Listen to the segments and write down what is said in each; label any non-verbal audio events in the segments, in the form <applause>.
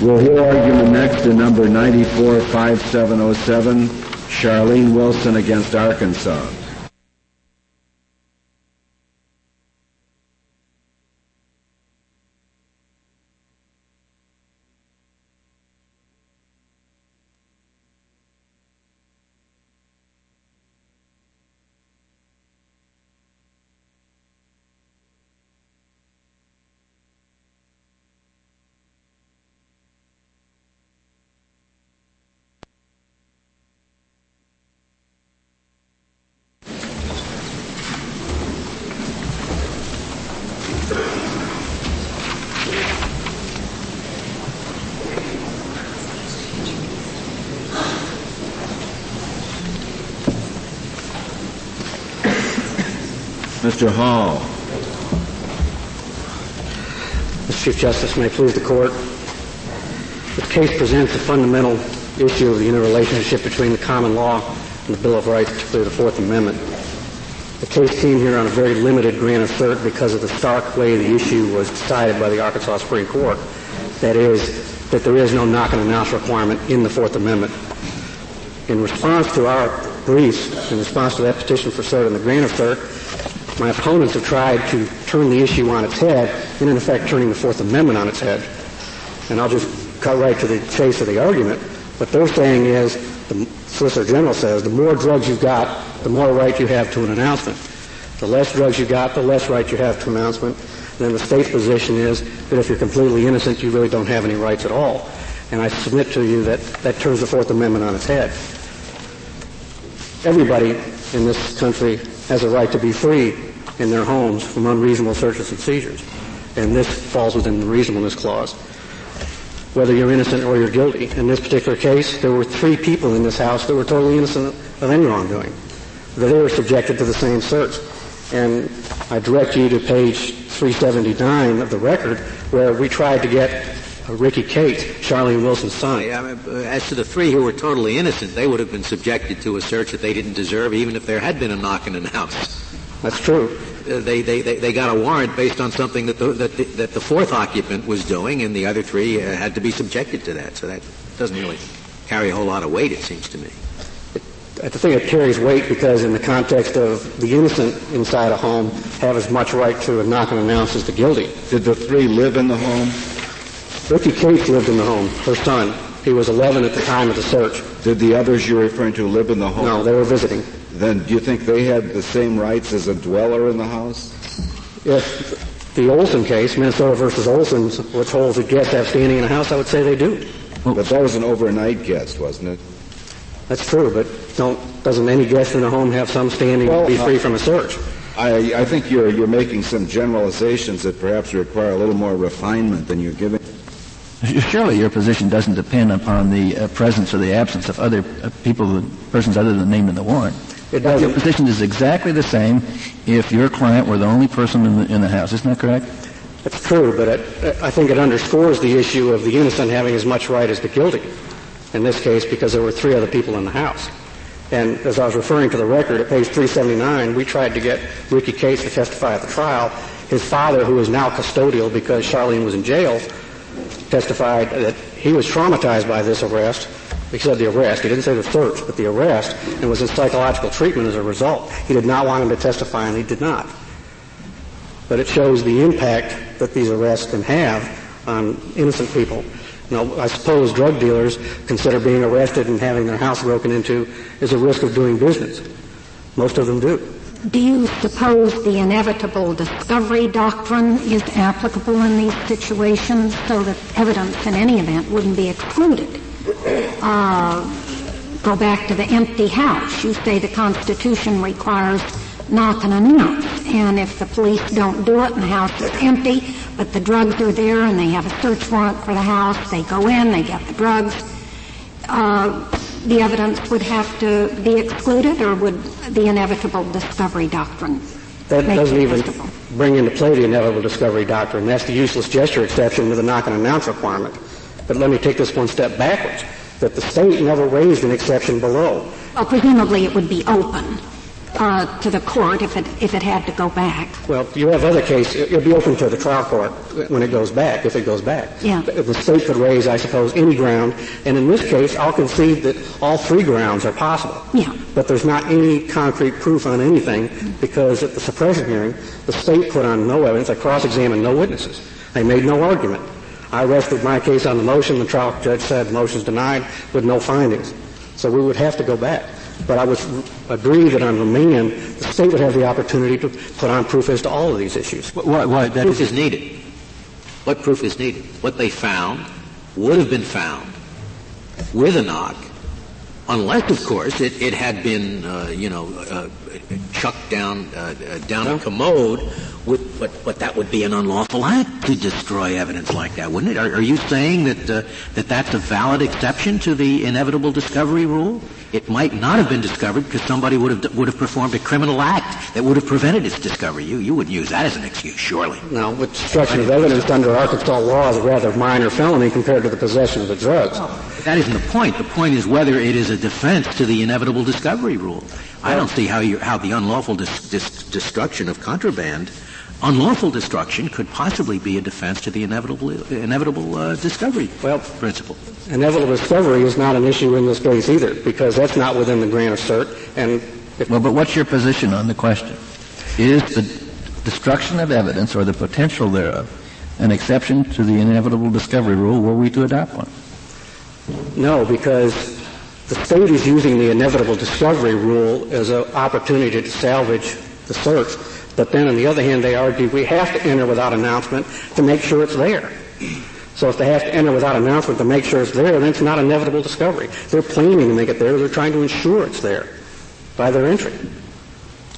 We'll hear argument next in number 945707, Charlene Wilson against Arkansas. Mr. Hall. Mr. Chief Justice, may I please the court? The case presents a fundamental issue of the interrelationship between the common law and the Bill of Rights, particularly the Fourth Amendment. The case came here on a very limited grant of cert because of the stark way the issue was decided by the Arkansas Supreme Court. That is, that there is no knock and announce requirement in the Fourth Amendment. In response to our briefs, in response to that petition for cert and the grant of cert, my opponents have tried to turn the issue on its head, and in effect turning the Fourth Amendment on its head. And I'll just cut right to the chase of the argument. What they're saying is, the Solicitor General says, the more drugs you've got, the more right you have to an announcement. The less drugs you've got, the less right you have to announcement. And Then the state's position is that if you're completely innocent, you really don't have any rights at all. And I submit to you that that turns the Fourth Amendment on its head. Everybody in this country has a right to be free in their homes from unreasonable searches and seizures. And this falls within the reasonableness clause. Whether you're innocent or you're guilty. In this particular case, there were three people in this house that were totally innocent of any wrongdoing. They were subjected to the same search. And I direct you to page 379 of the record where we tried to get Ricky Kate, Charlene Wilson's son. Yeah, as to the three who were totally innocent, they would have been subjected to a search that they didn't deserve even if there had been a knock and announce. That's true. Uh, they, they, they, they, got a warrant based on something that the, that the, that the fourth occupant was doing, and the other three uh, had to be subjected to that. So that doesn't really carry a whole lot of weight, it seems to me. I think it carries weight because in the context of the innocent inside a home have as much right to a knock and announce as the guilty. Did the three live in the home? Ricky Kate lived in the home, her son. He was 11 at the time of the search. Did the others you're referring to live in the home? No, they were visiting. Then do you think they had the same rights as a dweller in the house? If the Olson case, Minnesota versus Olson, which holds that guests have standing in a house, I would say they do. But that was an overnight guest, wasn't it? That's true, but don't, doesn't any guest in a home have some standing well, to be free uh, from a search? I, I think you're, you're making some generalizations that perhaps require a little more refinement than you're giving. Surely your position doesn't depend upon the uh, presence or the absence of other uh, people, persons other than named in the warrant. It does. Your position is exactly the same if your client were the only person in the, in the house. Isn't that correct? That's true, but it, I think it underscores the issue of the innocent having as much right as the guilty. In this case, because there were three other people in the house. And as I was referring to the record at page 379, we tried to get Ricky Case to testify at the trial. His father, who is now custodial because Charlene was in jail, testified that he was traumatized by this arrest he said the arrest. He didn't say the search, but the arrest, and was in psychological treatment as a result. He did not want him to testify, and he did not. But it shows the impact that these arrests can have on innocent people. Know, I suppose drug dealers consider being arrested and having their house broken into is a risk of doing business. Most of them do. Do you suppose the inevitable discovery doctrine is applicable in these situations so that evidence in any event wouldn't be excluded? uh, go back to the empty house. You say the Constitution requires knock and announce. And if the police don't do it and the house is empty, but the drugs are there and they have a search warrant for the house, they go in, they get the drugs, uh, the evidence would have to be excluded or would the inevitable discovery doctrine that doesn't even bring into play the inevitable discovery doctrine. That's the useless gesture exception to the knock and announce requirement. But let me take this one step backwards, that the state never raised an exception below. Well, presumably it would be open. Uh, to the court if it if it had to go back. Well, you have other cases. It'll be open to the trial court when it goes back, if it goes back. Yeah. The state could raise, I suppose, any ground, and in this case, I'll concede that all three grounds are possible. Yeah. But there's not any concrete proof on anything because at the suppression hearing, the state put on no evidence. I cross-examined no witnesses. They made no argument. I rested my case on the motion. The trial judge said the motion's denied with no findings. So we would have to go back. But I would agree that on remand, the state would have the opportunity to put on proof as to all of these issues. What, why, that proof is needed. What proof is needed? What they found would have been found with a knock, unless, of course, it, it had been, uh, you know, uh, chucked down uh, down a commode. With, but, but that would be an unlawful act to destroy evidence like that, wouldn't it? Are, are you saying that uh, that that's a valid exception to the inevitable discovery rule? It might not have been discovered because somebody would have would have performed a criminal act that would have prevented its discovery. You you would use that as an excuse, surely. No, with destruction of evidence under Arkansas law is a rather minor felony compared to the possession of the drugs. That isn't the point. The point is whether it is a defense to the inevitable discovery rule. I don't see how you how the unlawful dis- dis- destruction of contraband unlawful destruction could possibly be a defense to the inevitable inevitable uh, discovery well, principle. Inevitable discovery is not an issue in this case either, because that's not within the grant of cert. And well, but what's your position on the question? Is the destruction of evidence or the potential thereof an exception to the inevitable discovery rule were we to adopt one? No, because the state is using the inevitable discovery rule as an opportunity to salvage the search but then on the other hand, they argue we have to enter without announcement to make sure it's there. So if they have to enter without announcement to make sure it's there, then it's not inevitable discovery. They're planning to make it there. They're trying to ensure it's there by their entry.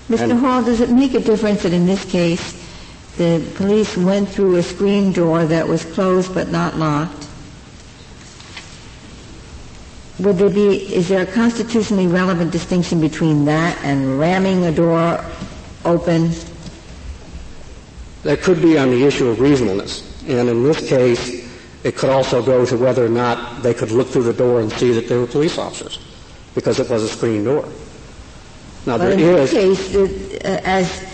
Mr. And Hall, does it make a difference that in this case the police went through a screen door that was closed but not locked? Would there be, is there a constitutionally relevant distinction between that and ramming a door open? That could be on the issue of reasonableness. And in this case, it could also go to whether or not they could look through the door and see that there were police officers, because it was a screen door. Now, there in is, this case, uh, as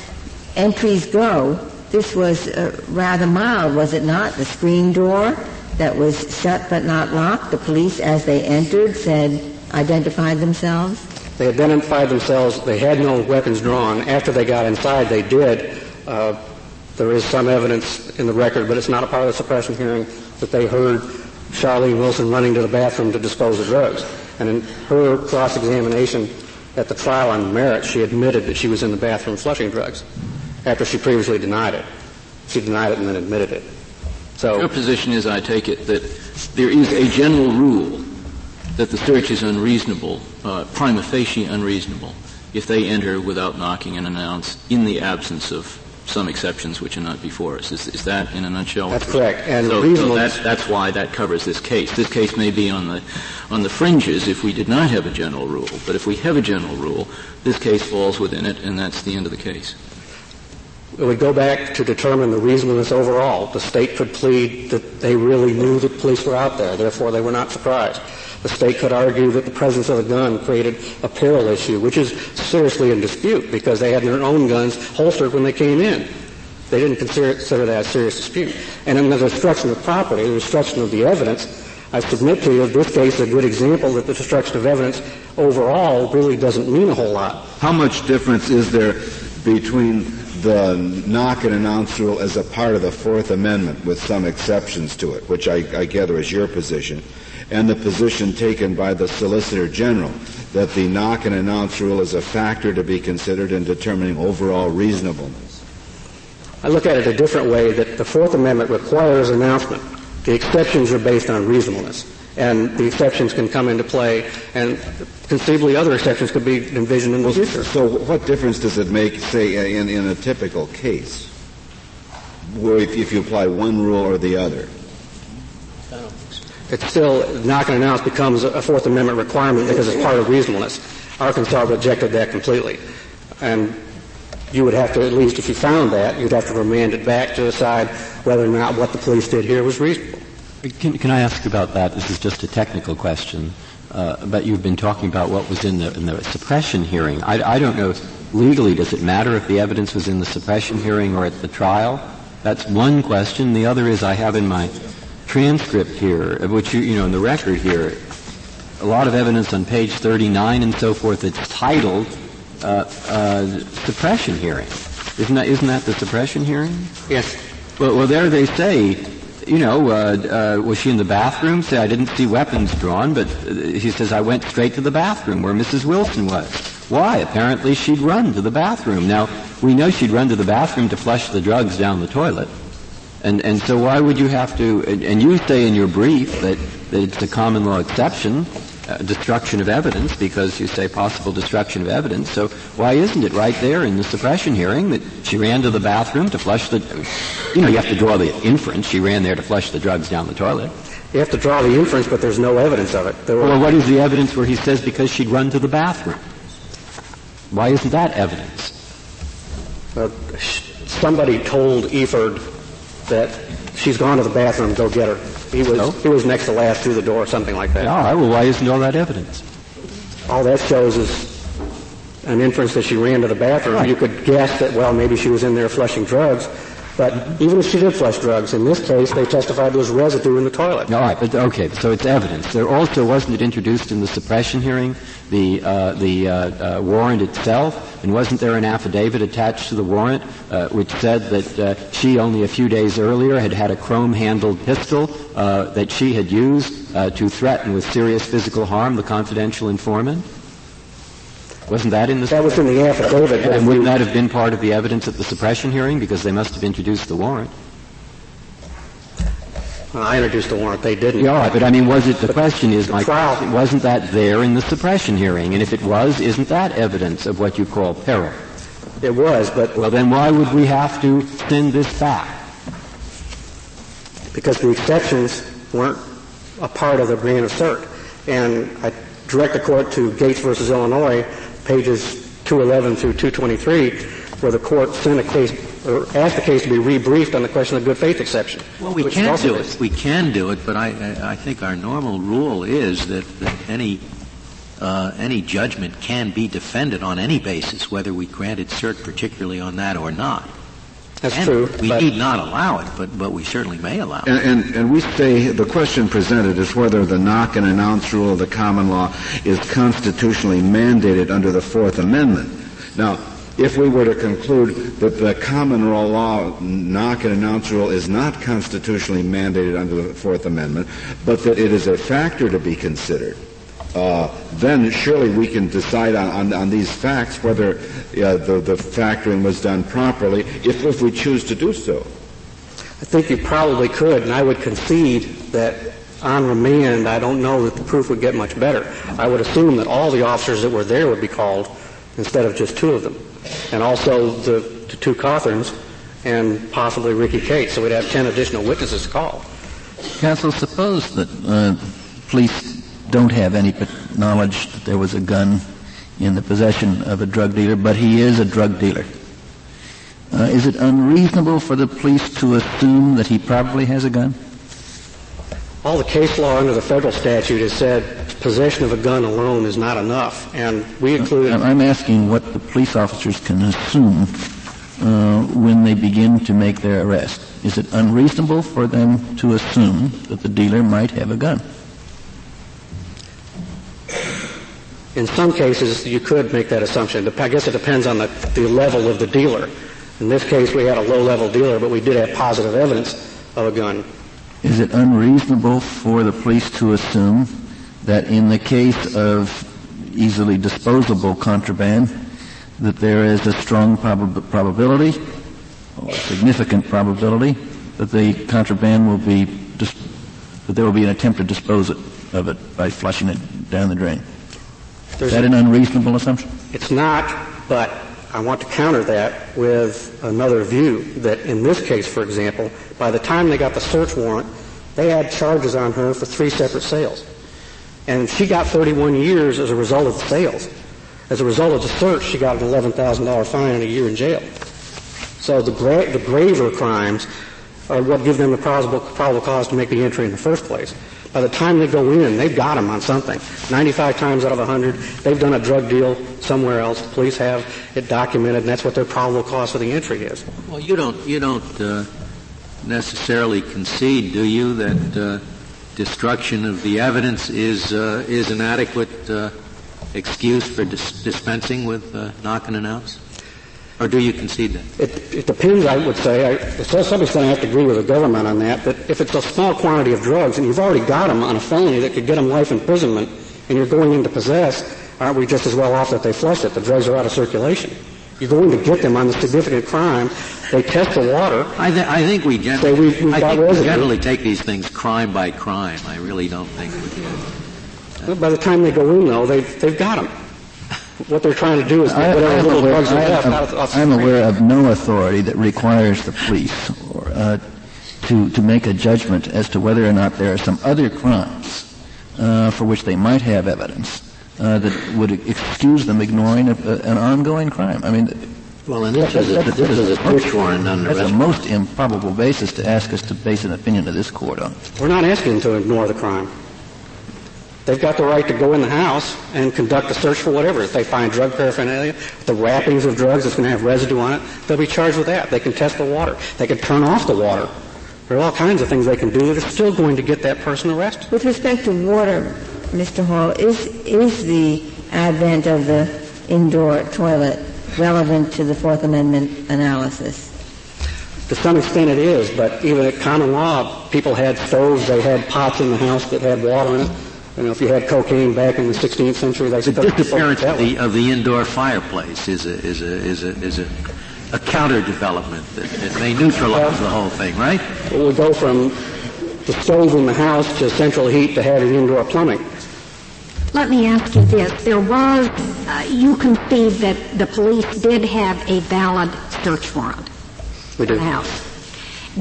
entries go, this was uh, rather mild, was it not? The screen door that was shut but not locked. The police, as they entered, said, identified themselves. They identified themselves. They had no weapons drawn. After they got inside, they did. Uh, there is some evidence in the record, but it's not a part of the suppression hearing that they heard Charlene Wilson running to the bathroom to dispose of drugs. And in her cross-examination at the trial on merit, she admitted that she was in the bathroom flushing drugs after she previously denied it. She denied it and then admitted it. So your position is, I take it, that there is a general rule that the search is unreasonable, uh, prima facie unreasonable, if they enter without knocking and announce in the absence of some exceptions which are not before us. Is, is that in a nutshell? That's correct. And so, so that's, that's why that covers this case. This case may be on the on the fringes if we did not have a general rule, but if we have a general rule, this case falls within it, and that's the end of the case. Would go back to determine the reasonableness overall. The state could plead that they really knew that police were out there, therefore they were not surprised. The state could argue that the presence of a gun created a peril issue, which is seriously in dispute because they had their own guns holstered when they came in. They didn't consider, consider that a serious dispute. And in the destruction of property, the destruction of the evidence, I submit to you that this case is a good example that the destruction of evidence overall really doesn't mean a whole lot. How much difference is there between the knock and announce rule as a part of the Fourth Amendment with some exceptions to it, which I, I gather is your position, and the position taken by the Solicitor General that the knock and announce rule is a factor to be considered in determining overall reasonableness? I look at it a different way that the Fourth Amendment requires announcement. The exceptions are based on reasonableness. And the exceptions can come into play, and conceivably other exceptions could be envisioned in the future. So what difference does it make, say, in, in a typical case, where if, if you apply one rule or the other? It's still knock and announce becomes a Fourth Amendment requirement because it's part of reasonableness. Arkansas rejected that completely. And you would have to, at least if you found that, you'd have to remand it back to decide whether or not what the police did here was reasonable. Can, can I ask about that? This is just a technical question. Uh, but you've been talking about what was in the, in the suppression hearing. I, I don't know legally, does it matter if the evidence was in the suppression hearing or at the trial? That's one question. The other is I have in my transcript here, of which you, you know, in the record here, a lot of evidence on page 39 and so forth that's titled uh, uh, suppression hearing. Isn't that, isn't that the suppression hearing? Yes. Well, well there they say, you know, uh, uh was she in the bathroom? Say, I didn't see weapons drawn, but uh, he says, I went straight to the bathroom where Mrs. Wilson was. Why? Apparently she'd run to the bathroom. Now, we know she'd run to the bathroom to flush the drugs down the toilet. And, and so why would you have to, and, and you say in your brief that, that it's a common law exception, uh, destruction of evidence, because you say possible destruction of evidence. So why isn't it right there in the suppression hearing that she ran to the bathroom to flush the, you know, you have to draw the inference she ran there to flush the drugs down the toilet. You have to draw the inference, but there's no evidence of it. well, what is the evidence where he says because she'd run to the bathroom? Why isn't that evidence? Uh, somebody told Eford that she's gone to the bathroom, go get her. He was, oh. he was next to last through the door, something like that. All right, well, why isn't all that evidence? All that shows is an inference that she ran to the bathroom. Right. You could guess that, well, maybe she was in there flushing drugs. But even if she did flush drugs, in this case, they testified there was residue in the toilet. All right, but okay, so it's evidence. There also wasn't it introduced in the suppression hearing, the uh, the uh, uh, warrant itself, and wasn't there an affidavit attached to the warrant uh, which said that uh, she only a few days earlier had had a chrome-handled pistol uh, that she had used to threaten with serious physical harm the confidential informant? Wasn't that in the? That was in the affidavit. And wouldn't that have been part of the evidence at the suppression hearing because they must have introduced the warrant? Well, I introduced the warrant. They didn't. Yeah, but I mean, was it? The question is, my question, wasn't that there in the suppression hearing? And if it was, isn't that evidence of what you call peril? It was, but well, then why would we have to send this back? Because the exceptions weren't a part of the grant of cert, and I direct the court to Gates versus Illinois, pages 211 through 223, where the court sent a case or asked the case to be rebriefed on the question of the good faith exception. Well, we can do it. We can do it, but I, I think our normal rule is that, that any uh, any judgment can be defended on any basis, whether we granted cert particularly on that or not. That's and true. We need not allow it, but, but we certainly may allow it. And, and, and, we say the question presented is whether the knock and announce rule of the common law is constitutionally mandated under the Fourth Amendment. Now, if we were to conclude that the common law knock and announce rule is not constitutionally mandated under the Fourth Amendment, but that it is a factor to be considered, uh, then surely we can decide on, on, on these facts whether uh, the, the factoring was done properly if, if we choose to do so. I think you probably could, and I would concede that on remand, I don't know that the proof would get much better. I would assume that all the officers that were there would be called instead of just two of them, and also the, the two Cawthorns and possibly Ricky Cates. So we'd have ten additional witnesses to call. Counsel, suppose that uh, police don't have any knowledge that there was a gun in the possession of a drug dealer, but he is a drug dealer. Uh, is it unreasonable for the police to assume that he probably has a gun? All the case law under the federal statute has said possession of a gun alone is not enough, and we include. I'm asking what the police officers can assume uh, when they begin to make their arrest. Is it unreasonable for them to assume that the dealer might have a gun? In some cases, you could make that assumption. I guess it depends on the, the level of the dealer. In this case, we had a low-level dealer, but we did have positive evidence of a gun. Is it unreasonable for the police to assume that in the case of easily disposable contraband, that there is a strong prob- probability, or significant probability, that the contraband will be, dis- that there will be an attempt to dispose of it by flushing it down the drain? There's Is that an unreasonable assumption? It's not, but I want to counter that with another view that in this case, for example, by the time they got the search warrant, they had charges on her for three separate sales. And she got 31 years as a result of the sales. As a result of the search, she got an $11,000 fine and a year in jail. So the, gra- the graver crimes are what give them the probable, probable cause to make the entry in the first place. By the time they go in, they've got them on something. 95 times out of 100, they've done a drug deal somewhere else. The Police have it documented, and that's what their probable cause for the entry is. Well, you don't you don't uh, necessarily concede, do you, that uh, destruction of the evidence is uh, is an adequate uh, excuse for dis- dispensing with uh, knock and announce? Or do you concede that? It, it depends, I would say. I, somebody's going I have to agree with the government on that. But if it's a small quantity of drugs and you've already got them on a felony that could get them life imprisonment, and you're going in to possess, aren't we just as well off that they flush it? The drugs are out of circulation. You're going to get them on the significant crime. They test the water. I, th- I think we generally, we, I think we generally take these things crime by crime. I really don't think we do. By the time they go in, though, they've, they've got them what they're trying to do is get whatever little drugs they have I'm aware of no authority that requires the police or, uh, to, to make a judgment as to whether or not there are some other crimes uh, for which they might have evidence uh, that would excuse them ignoring a, a, an ongoing crime. I mean, well, and this, is, a, this is a search warrant That's the most improbable basis to ask us to base an opinion of this court on. We're not asking to ignore the crime. They've got the right to go in the house and conduct a search for whatever. If they find drug paraphernalia, the wrappings of drugs that's going to have residue on it, they'll be charged with that. They can test the water. They can turn off the water. There are all kinds of things they can do that are still going to get that person arrested. With respect to water, Mr. Hall, is, is the advent of the indoor toilet relevant to the Fourth Amendment analysis? To some extent it is, but even at common law, people had stoves, they had pots in the house that had water in it. You know, if you had cocaine back in the 16th century, they the disappearance of the, of the indoor fireplace is a is a is a is a, a counter development that, that may neutralize the whole thing, right? It would go from the stove in the house to central heat to having indoor plumbing. Let me ask you this: There was uh, you concede that the police did have a valid search warrant we for the house.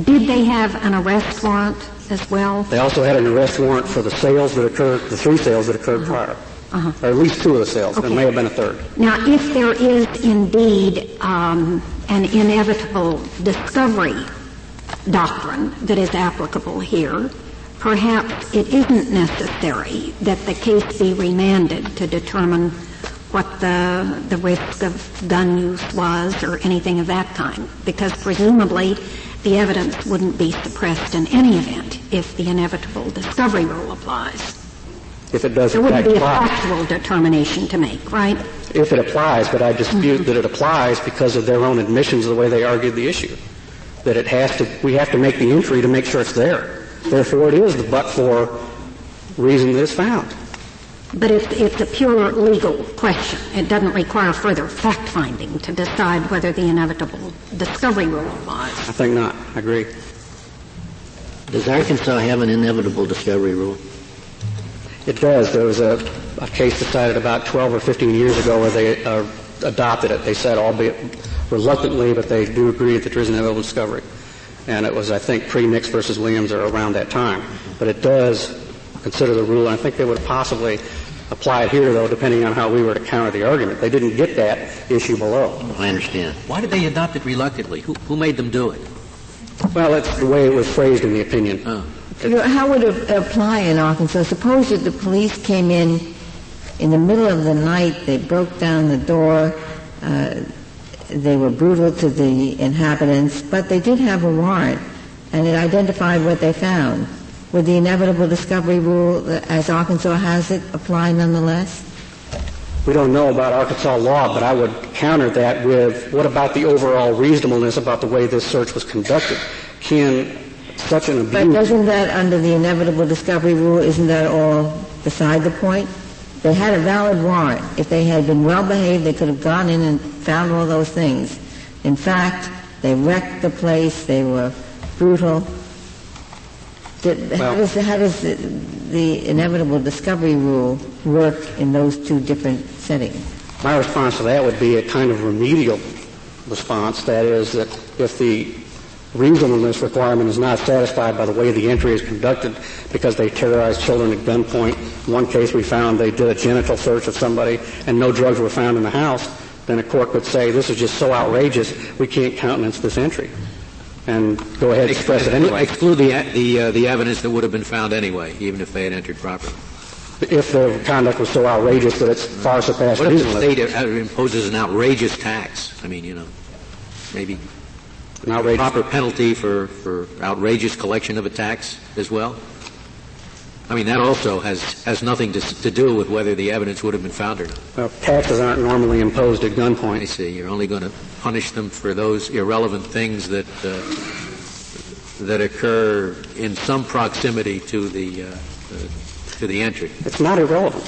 Did they have an arrest warrant as well? They also had an arrest warrant for the sales that occurred, the three sales that occurred uh-huh. prior. Uh-huh. Or at least two of the sales. Okay. There may have been a third. Now, if there is indeed um, an inevitable discovery doctrine that is applicable here, perhaps it isn't necessary that the case be remanded to determine what the, the risk of gun use was or anything of that kind, because presumably the evidence wouldn't be suppressed in any event if the inevitable discovery rule applies. If it does there wouldn't be apply. a factual determination to make, right? If it applies, but I dispute mm-hmm. that it applies because of their own admissions of the way they argued the issue. That it has to, we have to make the entry to make sure it's there. Therefore, it is the but-for reason that it's found. But it's, it's a pure legal question. It doesn't require further fact-finding to decide whether the inevitable discovery rule applies. I think not. I agree. Does Arkansas have an inevitable discovery rule? It does. There was a, a case decided about 12 or 15 years ago where they uh, adopted it. They said, albeit reluctantly, but they do agree that there is an inevitable discovery. And it was, I think, pre-Nix versus Williams or around that time. But it does consider the rule. I think they would possibly apply it here, though, depending on how we were to counter the argument. They didn't get that issue below. I understand. Why did they adopt it reluctantly? Who, who made them do it? Well, that's the way it was phrased in the opinion. Oh. You how would it apply in Arkansas? Suppose that the police came in in the middle of the night, they broke down the door, uh, they were brutal to the inhabitants, but they did have a warrant, and it identified what they found. Would the inevitable discovery rule, as Arkansas has it, apply nonetheless? We don't know about Arkansas law, but I would counter that with what about the overall reasonableness about the way this search was conducted? Can such an abuse... But doesn't that, under the inevitable discovery rule, isn't that all beside the point? They had a valid warrant. If they had been well behaved, they could have gone in and found all those things. In fact, they wrecked the place, they were brutal, how does, how does the, the, inevitable discovery rule work in those two different settings? My response to that would be a kind of remedial response. That is, that if the reasonableness requirement is not satisfied by the way the entry is conducted because they terrorized children at gunpoint. In one case we found they did a genital search of somebody and no drugs were found in the house, then a court could say this is just so outrageous we can't countenance this entry. And go ahead and suppress it anyway. Exclude the the uh, the evidence that would have been found anyway, even if they had entered properly. If their conduct was so outrageous that it's far surpassed What if the state imposes an outrageous tax? I mean, you know, maybe an outrageous proper penalty for, for outrageous collection of a tax as well? I mean, that also has, has nothing to, to do with whether the evidence would have been found or not. Well, taxes aren't normally imposed at gunpoint. I see. You're only going to punish them for those irrelevant things that uh, that occur in some proximity to the uh, uh, to the entry. It's not irrelevant.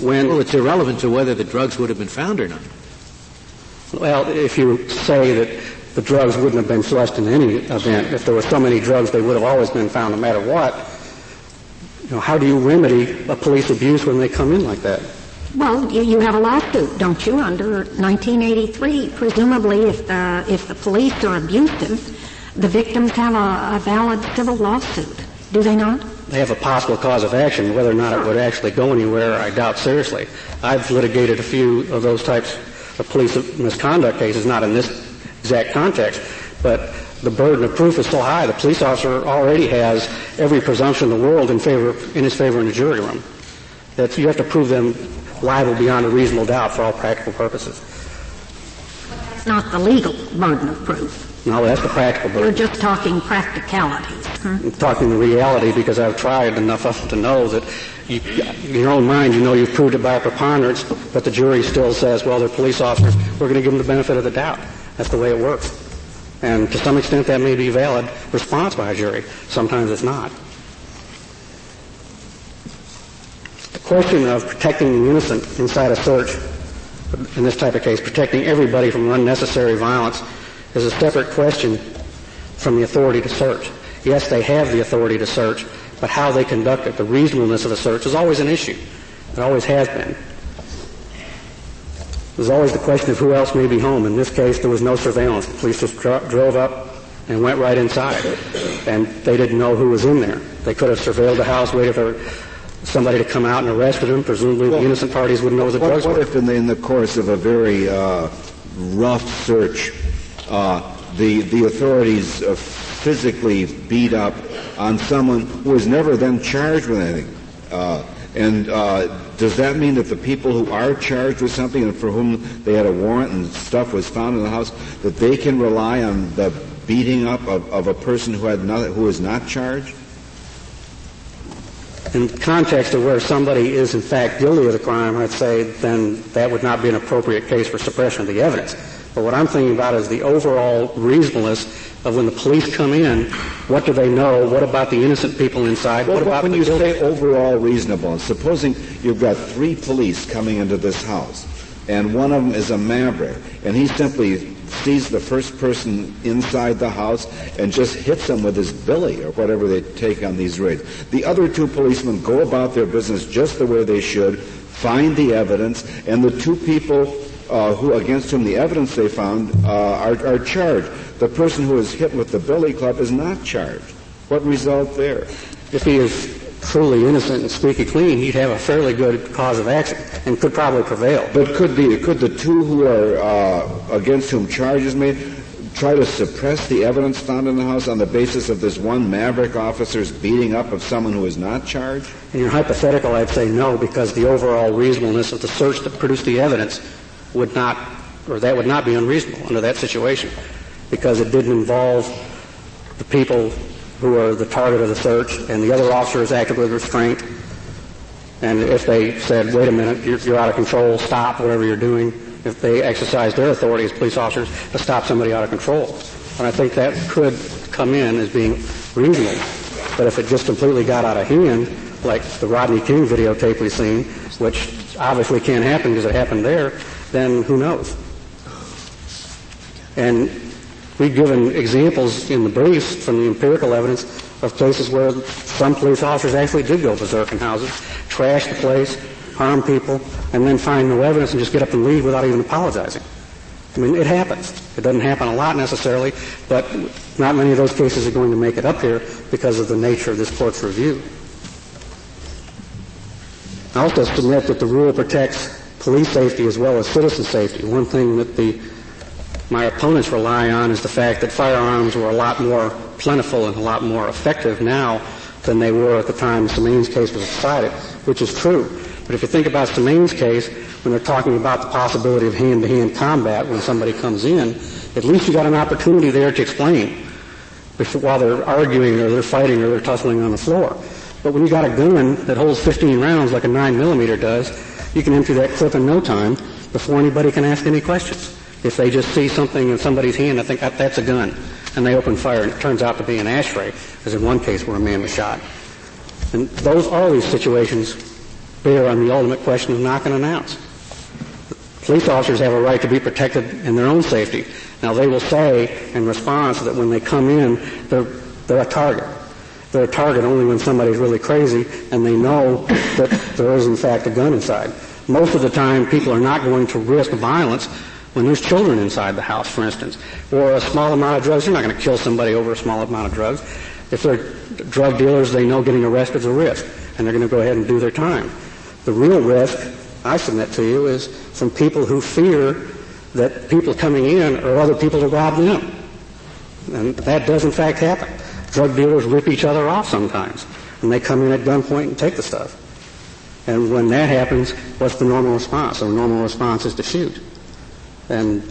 When well, it's irrelevant to whether the drugs would have been found or not. Well, if you say that the drugs wouldn't have been flushed in any event. If there were so many drugs, they would have always been found no matter what. You know, how do you remedy a police abuse when they come in like that? Well, you, have a lawsuit, don't you, under 1983. Presumably, if the, if the police are abusive, the victims have a, a valid civil lawsuit, do they not? They have a possible cause of action. Whether or not it would actually go anywhere, I doubt seriously. I've litigated a few of those types of police misconduct cases, not in this exact context, but the burden of proof is so high. The police officer already has every presumption in the world in favor in his favor in the jury room. That you have to prove them liable beyond a reasonable doubt for all practical purposes. That's not the legal burden of proof. No, that's the practical burden. You're just talking practicalities. Huh? I'm talking the reality because I've tried enough of them to know that you, in your own mind, you know you've proved it by a preponderance, but the jury still says, well, they're police officers. We're going to give them the benefit of the doubt. That's the way it works. And to some extent that may be a valid response by a jury. Sometimes it's not. The question of protecting the innocent inside a search, in this type of case, protecting everybody from unnecessary violence, is a separate question from the authority to search. Yes, they have the authority to search, but how they conduct it, the reasonableness of the search, is always an issue. It always has been. There's always the question of who else may be home. In this case, there was no surveillance. The police just dro- drove up and went right inside. And they didn't know who was in there. They could have surveilled the house, waited for somebody to come out and arrested them. Presumably well, the innocent parties wouldn't know the what, drugs what were. if in the, in the course of a very uh, rough search, uh, the, the authorities uh, physically beat up on someone who was never then charged with anything? Uh, and uh, does that mean that the people who are charged with something and for whom they had a warrant and stuff was found in the house, that they can rely on the beating up of, of a person who had not, who was not charged? In context of where somebody is in fact guilty of the crime, I'd say then that would not be an appropriate case for suppression of the evidence. But what I'm thinking about is the overall reasonableness of when the police come in, what do they know? What about the innocent people inside? Well, what about when you guilty? say overall reasonable, supposing you've got three police coming into this house, and one of them is a maverick, and he simply sees the first person inside the house and just hits them with his billy or whatever they take on these raids. The other two policemen go about their business just the way they should, find the evidence, and the two people uh, who against whom the evidence they found uh, are, are charged. The person who is hit with the billy club is not charged. What result there? If he is truly innocent and squeaky clean, he'd have a fairly good cause of action and could probably prevail. But could the could the two who are uh, against whom charges made try to suppress the evidence found in the house on the basis of this one maverick officer's beating up of someone who is not charged? In your hypothetical, I'd say no, because the overall reasonableness of the search that produced the evidence would not, or that would not be unreasonable under that situation, because it didn't involve the people who are the target of the search, and the other officers acted with restraint. And if they said, wait a minute, you're, you're out of control, stop whatever you're doing, if they exercised their authority as police officers to stop somebody out of control. And I think that could come in as being reasonable. But if it just completely got out of hand, like the Rodney King videotape we've seen, which obviously can't happen because it happened there, then who knows? And we've given examples in the briefs from the empirical evidence of places where some police officers actually did go berserk in houses, trash the place, harm people, and then find no evidence and just get up and leave without even apologizing. I mean, it happens. It doesn't happen a lot necessarily, but not many of those cases are going to make it up here because of the nature of this court's review. I also submit that the rule protects police safety as well as citizen safety. One thing that the my opponents rely on is the fact that firearms were a lot more plentiful and a lot more effective now than they were at the time Semayne's case was decided, which is true. But if you think about Semayne's case, when they're talking about the possibility of hand-to-hand combat when somebody comes in, at least you got an opportunity there to explain while they're arguing or they're fighting or they're tussling on the floor. But when you got a gun that holds 15 rounds like a 9 millimeter does, you can empty that clip in no time before anybody can ask any questions. If they just see something in somebody's hand, I think that, that's a gun. And they open fire and it turns out to be an ashtray, as in one case where a man was shot. And those, all these situations bear on the ultimate question of knock and announce. Police officers have a right to be protected in their own safety. Now they will say in response that when they come in, they're, they're a target. They're a target only when somebody's really crazy and they know that there is in fact a gun inside. Most of the time people are not going to risk violence when there's children inside the house, for instance, or a small amount of drugs. You're not going to kill somebody over a small amount of drugs. If they're drug dealers, they know getting arrested is a risk, and they're going to go ahead and do their time. The real risk, I submit to you, is from people who fear that people coming in are other people to rob them. And that does in fact happen. Drug dealers rip each other off sometimes, and they come in at gunpoint and take the stuff. And when that happens, what's the normal response? The normal response is to shoot. And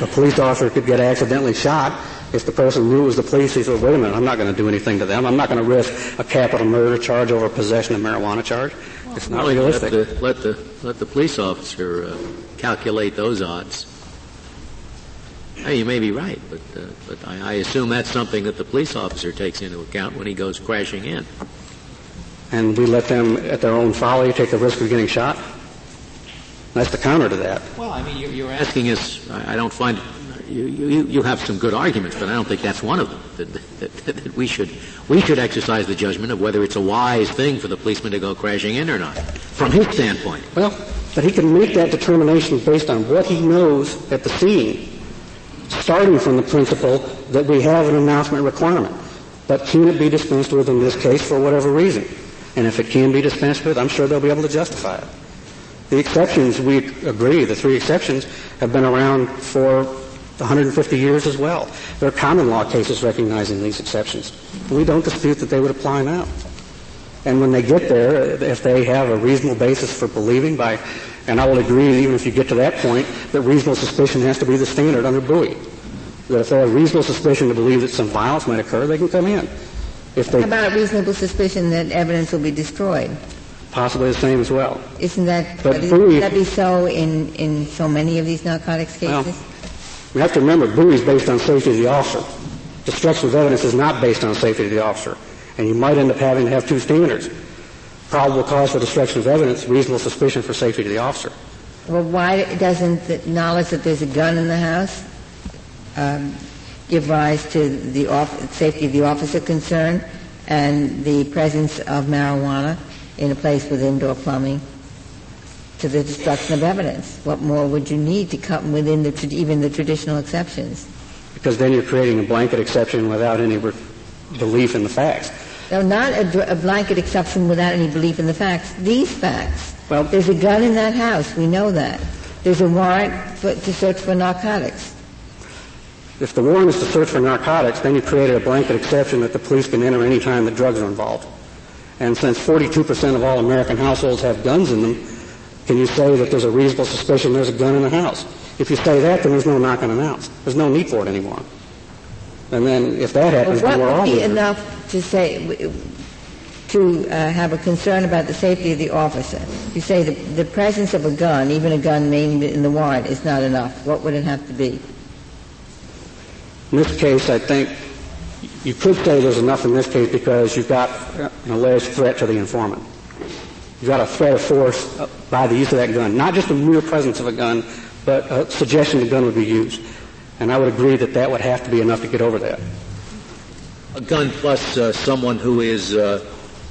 a police officer could get accidentally shot if the person knew it was the police. He said, wait a minute, I'm not going to do anything to them. I'm not going to risk a capital murder charge over a possession of marijuana charge. It's not realistic. Let the, let the, let the police officer uh, calculate those odds. Hey, you may be right, but, uh, but I, I assume that's something that the police officer takes into account when he goes crashing in. And we let them, at their own folly, take the risk of getting shot? That's the counter to that. Well, I mean, you're, you're asking us, I don't find, you, you, you have some good arguments, but I don't think that's one of them. That, that, that, that, we should, we should exercise the judgment of whether it's a wise thing for the policeman to go crashing in or not, from his standpoint. Well, but he can make that determination based on what he knows at the scene, starting from the principle that we have an announcement requirement. But can it be dispensed with in this case for whatever reason? And if it can be dispensed with, I'm sure they'll be able to justify it. The exceptions, we agree, the three exceptions have been around for 150 years as well. There are common law cases recognizing these exceptions. We don't dispute that they would apply now. And when they get there, if they have a reasonable basis for believing by, and I will agree even if you get to that point, that reasonable suspicion has to be the standard under Bowie. That if they have reasonable suspicion to believe that some violence might occur, they can come in. If they, How about a reasonable suspicion that evidence will be destroyed? Possibly the same as well. Isn't that, but Bowie, that be so in, in so many of these narcotics cases? Well, we have to remember Bowie is based on safety of the officer. Destruction of evidence is not based on safety of the officer. And you might end up having to have two standards. Probable cause for destruction of evidence, reasonable suspicion for safety of the officer. Well, why doesn't the knowledge that there's a gun in the house um, give rise to the off- safety of the officer concern and the presence of marijuana in a place with indoor plumbing to the destruction of evidence. What more would you need to come within the, even the traditional exceptions? Because then you're creating a blanket exception without any re- belief in the facts. No, not a, a, blanket exception without any belief in the facts. These facts. Well, there's a gun in that house. We know that. There's a warrant for, to search for narcotics. If the warrant is to search for narcotics, then you created a blanket exception that the police can enter any time the drugs are involved. And since 42% of all American households have guns in them, can you say that there's a reasonable suspicion there's a gun in the house? If you say that, then there's no knock and announce. There's no need for it anymore. And then if that happens, well, then we're all. What would be enough to say to uh, have a concern about the safety of the officer? You say the, the presence of a gun, even a gun named in the warrant, is not enough. What would it have to be? In this case, I think you could say there's enough in this case because you've got an alleged threat to the informant. You've got a threat of force by the use of that gun, not just the mere presence of a gun, but a suggestion the gun would be used. And I would agree that that would have to be enough to get over that. A gun plus uh, someone who is uh,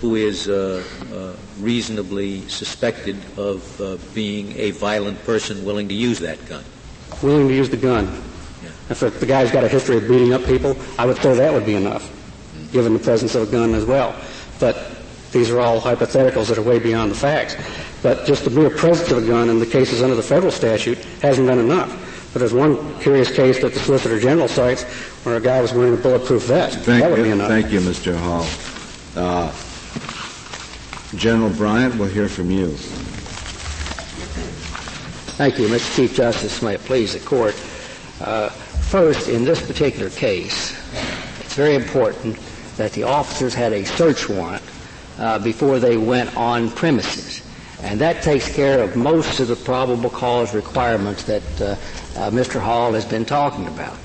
who is uh, uh reasonably suspected of uh, being a violent person willing to use that gun. Willing to use the gun. If the guy's got a history of beating up people, I would say that would be enough, given the presence of a gun as well. But these are all hypotheticals that are way beyond the facts. But just the mere presence of a gun in the cases under the federal statute hasn't been enough. But there's one curious case that the Solicitor General cites where a guy was wearing a bulletproof vest. Thank that would you, be enough. thank you, Mr. Hall. Uh, General Bryant, we'll hear from you. Thank you, Mr. Chief Justice. May it please the court. Uh, first, in this particular case, it's very important that the officers had a search warrant uh, before they went on premises. And that takes care of most of the probable cause requirements that uh, uh, Mr. Hall has been talking about.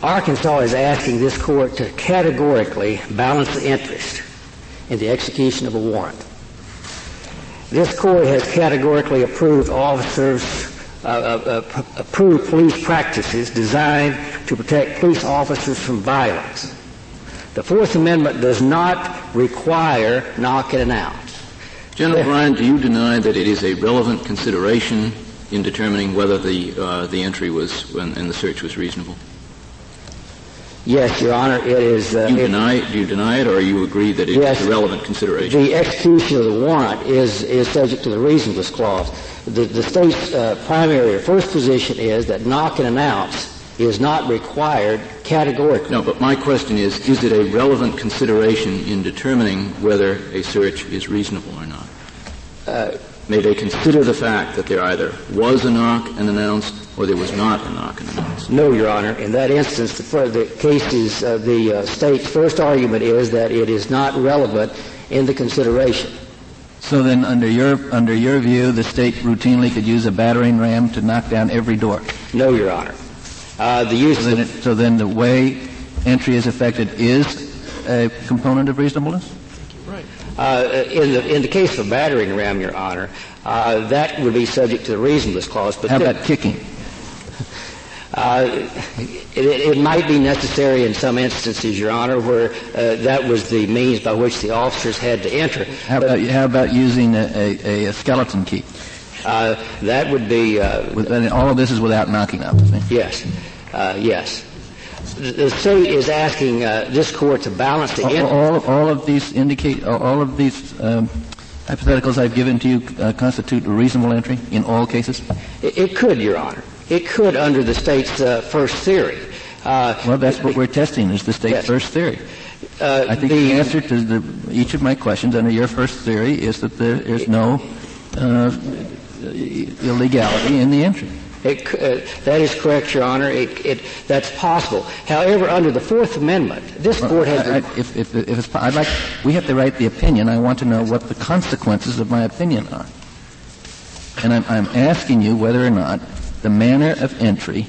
Arkansas is asking this court to categorically balance the interest in the execution of a warrant. This court has categorically approved officers, approved police practices designed to protect police officers from violence. The Fourth Amendment does not require knock and announce. General Bryant, do you deny that it is a relevant consideration in determining whether the uh, the entry was and the search was reasonable? Yes, Your Honor, it is. Uh, do, you it, deny, do you deny it, or you agree that it yes, is a relevant consideration? The execution of the warrant is, is subject to the reasonableness clause. The, the state's uh, primary or first position is that knock and announce is not required categorically. No, but my question is, is it a relevant consideration in determining whether a search is reasonable or not? Uh, May they consider the fact that there either was a knock and announced or there was not a knock and announce? No, Your Honor. In that instance, the, the case is, uh, the uh, state's first argument is that it is not relevant in the consideration. So then, under your under your view, the state routinely could use a battering ram to knock down every door. No, Your Honor. Uh, the use. So then, it, so then, the way entry is effected is a component of reasonableness. Uh, in the in the case of a battering ram, Your Honor, uh, that would be subject to the reasonableness clause. But how about kicking? Uh, it, it, might be necessary in some instances, Your Honor, where uh, that was the means by which the officers had to enter. How, about, how about, using a, a, a skeleton key? Uh, that would be. With, all of this is without knocking, obviously. Yes, yes the state is asking uh, this court to balance the all, all, all, of these indicate all of these um, hypotheticals I've given to you uh, constitute a reasonable entry in all cases. It, it, could, Your Honor. It could under the state's uh, first theory. Uh, well, that's what we're testing is the state's yes. first theory. Uh, I think the, the, answer to the, each of my questions under your first theory is that there is no uh, illegality in the entry. It, uh, that is correct, Your Honor. It, it, that's possible. However, under the Fourth Amendment, this well, court has. I, I, if, if, if it's, I'd like, we have to write the opinion. I want to know what the consequences of my opinion are. And I'm, I'm asking you whether or not the manner of entry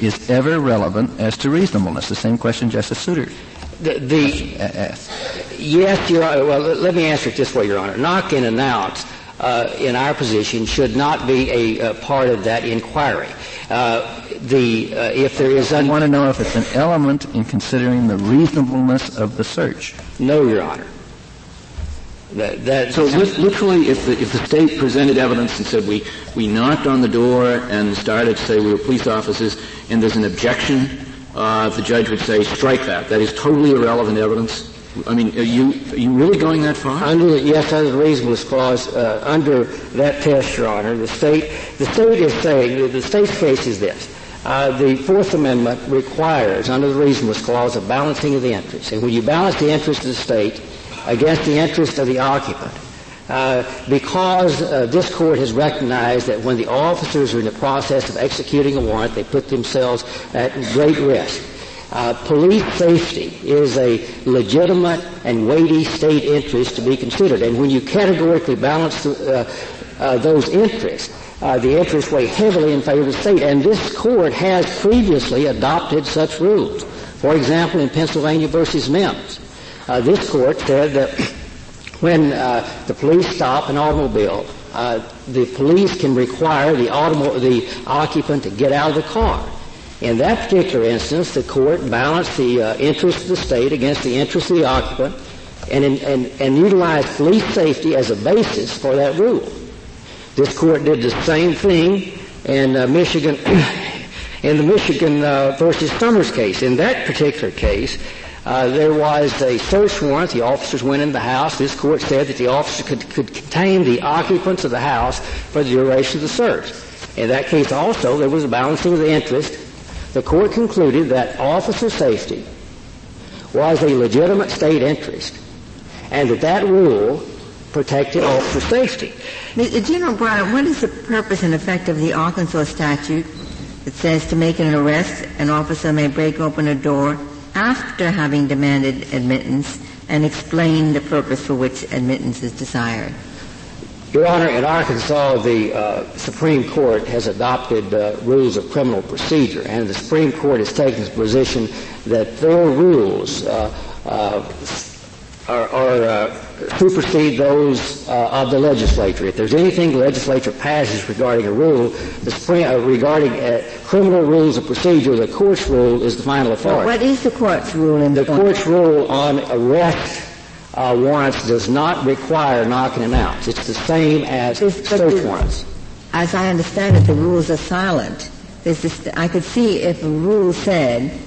is ever relevant as to reasonableness. The same question Justice Souter the, the asked. Yes, Your Honor. Well, let me answer it this way, Your Honor. Knock and announce uh, in our position should not be a, a part of that inquiry. Uh, the uh, if there is, un- I want to know if it's an element in considering the reasonableness of the search. No, Your Honor. That, that so literally, if the, if the state presented evidence and said we, we knocked on the door and started to say we were police officers and there's an objection, uh, the judge would say strike that. That is totally irrelevant evidence. I mean, are you are you really going that far? Under the, yes, under the reasonableness clause, uh, under that test, Your Honor, the state the state is saying the state's case is this. Uh, the Fourth Amendment requires, under the reasonableness clause, a balancing of the interests. And when you balance the interests of the state against the interest of the occupant, uh, because uh, this court has recognized that when the officers are in the process of executing a warrant, they put themselves at great risk. Uh, police safety is a legitimate and weighty state interest to be considered. And when you categorically balance uh, uh, those interests, uh, the interests weigh heavily in favor of the state. And this court has previously adopted such rules. For example, in Pennsylvania versus Mimms, uh, this court said that when uh, the police stop an automobile, the police can require the, automo- the occupant to get out of the car. In that particular instance, the court balanced the uh, interest of the state against the interest of the occupant and, in, and, and utilized police safety as a basis for that rule. This court did the same thing in uh, Michigan, <coughs> in the Michigan uh, versus Summers case. In that particular case, uh, there was a search warrant. The officers went in the house. This court said that the officer could, could contain the occupants of the house for the duration of the search. In that case also, there was a balancing of the interest. The court concluded that officer safety was a legitimate state interest and that that rule protected officer safety. General Bryant, what is the purpose and effect of the Arkansas statute that says to make an arrest, an officer may break open a door after having demanded admittance and explain the purpose for which admittance is desired? Your Honor, in Arkansas, the uh, Supreme Court has adopted uh, rules of criminal procedure, and the Supreme Court has taken the position that their rules uh, uh are, are uh, supersede those uh, of the legislature. If there's anything the legislature passes regarding a rule, the Supreme, regarding criminal rules of procedure, the court's rule is the final authority. Well, what is the court's rule in the court's rule on arrest? uh, warrants does not require knocking and announce. It's the same as search warrants. As I understand it, the rules are silent. This, I could see if a rule said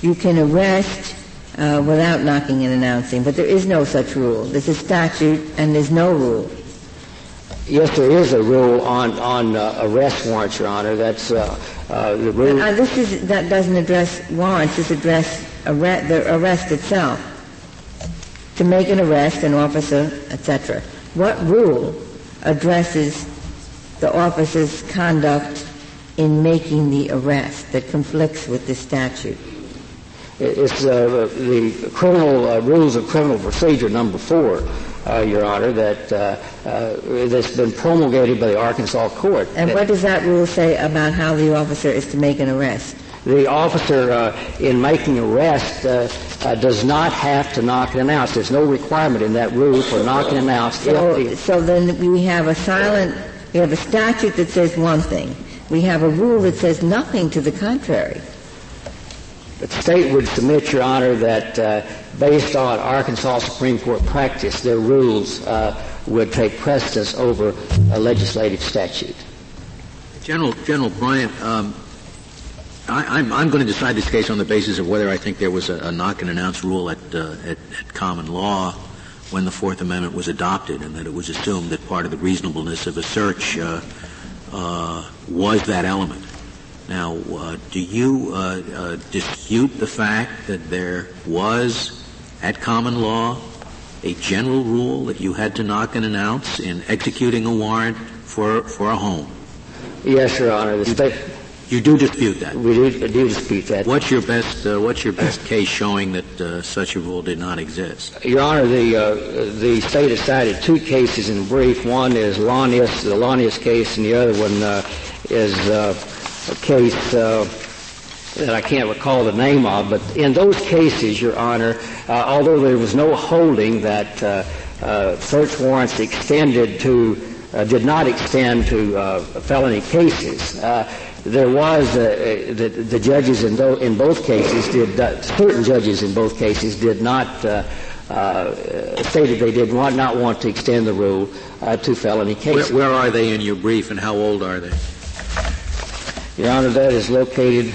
you can arrest uh, without knocking and announcing, but there is no such rule. There's a statute and there's no rule. Yes, there is a rule on on uh, arrest warrants, Your Honor. That's uh, uh the rule. Uh, this is that doesn't address warrants. This address arrest, the arrest itself to make an arrest, an officer, etc. What rule addresses the officer's conduct in making the arrest that conflicts with the statute? It's uh, the criminal uh, rules of criminal procedure number four, uh, Your Honor, that uh, uh, that's been promulgated by the Arkansas court. And what does that rule say about how the officer is to make an arrest? The officer, uh, in making arrest, uh, does not have to knock and announce. There's no requirement in that rule for knock and announce. So, so then we have a silent, we have a statute that says one thing. We have a rule that says nothing to the contrary. The state would submit, Your Honor, that uh, based on Arkansas Supreme Court practice, their rules uh, would take precedence over a legislative statute. General General Bryant, um, I, am going to decide this case on the basis of whether I think there was a, a knock and announce rule at, uh, at, at, common law when the Fourth Amendment was adopted, and that it was assumed that part of the reasonableness of a search uh, uh, was that element. Now, uh, do you uh, uh, dispute the fact that there was, at common law, a general rule that you had to knock and announce in executing a warrant for for a home? Yes, Your Honor. The state you do dispute that. We do, do dispute that. What's your best uh, What's your best case showing that uh, such a rule did not exist? Your Honor, the uh, the state has cited two cases in brief. One is Lanius, the Lanius case, and the other one uh, is uh, a case uh, that I can't recall the name of. But in those cases, Your Honor, although there was no holding that search warrants extended to did not extend to felony cases there was uh, the, the, judges in, do, in, both cases did uh, certain judges in both cases did not uh, uh stated they did not, not want to extend the rule uh, to felony cases. Where, where, are they in your brief, and how old are they? Your Honor, that is located.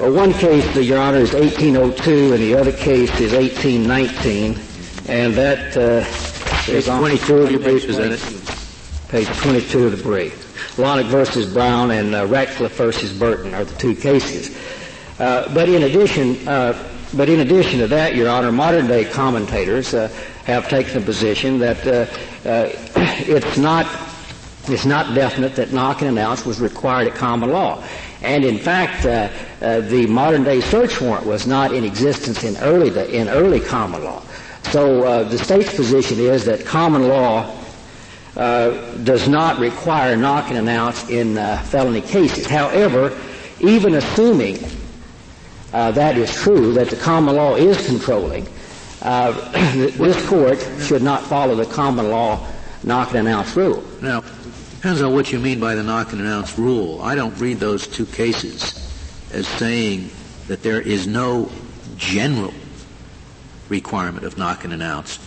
Well, one case, Your Honor, is 1802, and the other case is 1819, and that uh, is 22 of your brief, is that it? Page 22 of the brief. Launock versus Brown and uh, Ratcliffe versus Burton are the two cases. Uh, but in addition, uh, but in addition to that, Your Honor, modern day commentators uh, have taken the position that uh, uh, <clears throat> it's not it's not definite that knock and announce was required at common law. And in fact, uh, uh, the modern day search warrant was not in existence in early, in early common law. So uh, the state's position is that common law uh, does not require knock and announce in uh, felony cases. However, even assuming uh, that is true, that the common law is controlling, <clears throat> this court should not follow the common law knock and announce rule. Now, depends on what you mean by the knock and announce rule. I don't read those two cases as saying that there is no general requirement of knock and announce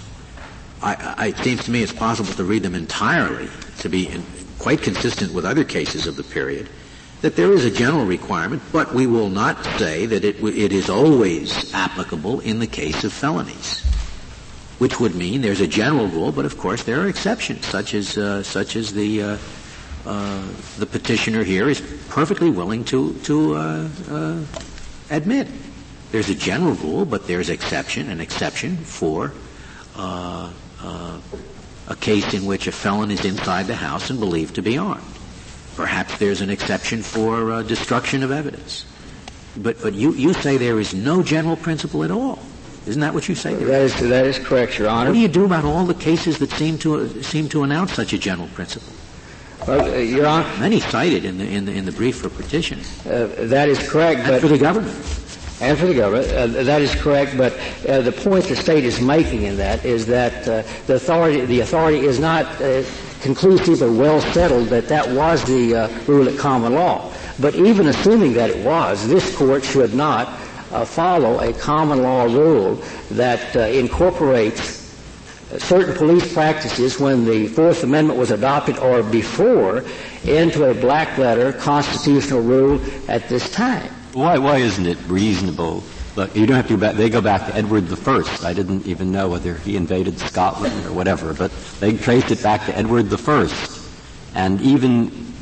I, I, it seems to me it's possible to read them entirely to be in, quite consistent with other cases of the period, that there is a general requirement, but we will not say that it, it is always applicable in the case of felonies. Which would mean there's a general rule, but of course there are exceptions, such as uh, such as the uh, uh, the petitioner here is perfectly willing to to uh, uh, admit. There's a general rule, but there's exception, an exception for uh, a case in which a felon is inside the house and believed to be armed. Perhaps there's an exception for destruction of evidence. But, but you, you say there is no general principle at all. Isn't that what you say? That is, that is correct, Your Honor. What do you do about all the cases that seem to, seem to announce such a general principle? Well, uh, Your Honor, many cited in the in the in the brief for petition. Uh, that is correct, and but for the government. And for the government, uh, that is correct. But uh, the point the state is making in that is that uh, the authority the authority is not uh, conclusive or well settled that that was the rule at common law. But even assuming that it was, this court should not Uh, follow a common law rule that uh, incorporates certain police practices when the Fourth Amendment was adopted or before into a black letter constitutional rule at this time. Why, why isn't it reasonable? Look, you don't have to go back, they go back to Edward I. I didn't even know whether he invaded Scotland or whatever, but they traced it back to Edward I. And even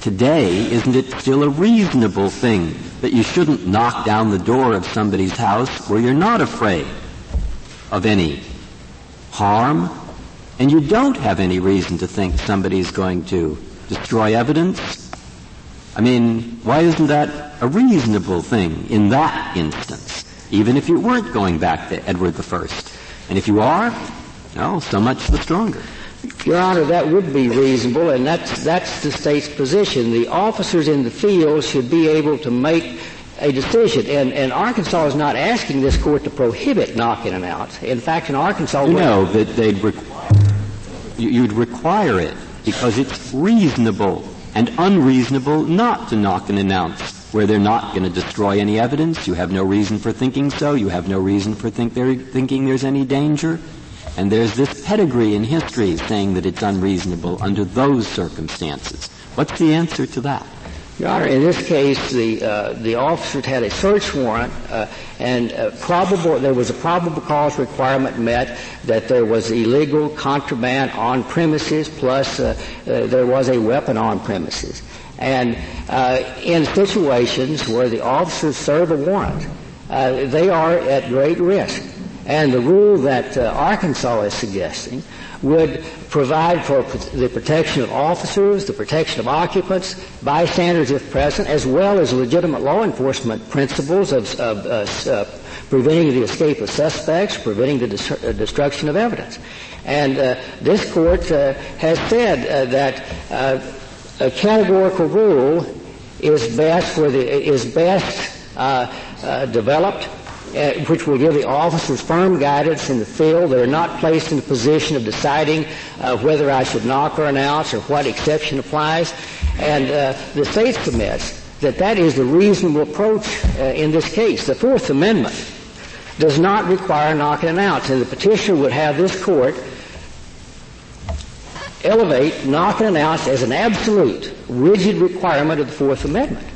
today, isn't it still a reasonable thing that you shouldn't knock down the door of somebody's house where you're not afraid of any harm, and you don't have any reason to think somebody's going to destroy evidence. I mean, why isn't that a reasonable thing in that instance, even if you weren't going back to Edward I? And if you are, well, so much the stronger. Your Honor, that would be reasonable, and that's, that's the state's position. The officers in the field should be able to make a decision. And, and Arkansas is not asking this court to prohibit knocking them out. In fact, in Arkansas, you know that they'd require you'd require it because it's reasonable and unreasonable not to knock and announce where they're not going to destroy any evidence. You have no reason for thinking so. You have no reason for think thinking there's any danger. And there's this pedigree in history saying that it's unreasonable under those circumstances. What's the answer to that? Your Honor, in this case, the uh, the officers had a search warrant, uh, and uh, probable there was a probable cause requirement met that there was illegal contraband on premises, plus uh, uh, there was a weapon on premises. And uh, in situations where the officers serve a warrant, they are at great risk. And the rule that Arkansas is suggesting would provide for the protection of officers, the protection of occupants, bystanders if present, as well as legitimate law enforcement principles of, of uh, uh, preventing the escape of suspects, preventing the uh, destruction of evidence. And uh, this court uh, has said uh, that a categorical rule is best the is best developed uh, which will give the officers firm guidance in the field. They're not placed in the position of deciding uh, whether I should knock or announce or what exception applies. And uh, the state submits that that is the reasonable approach uh, in this case. The Fourth Amendment does not require knock and announce, and the petitioner would have this court elevate knock and announce as an absolute, rigid requirement of the Fourth Amendment.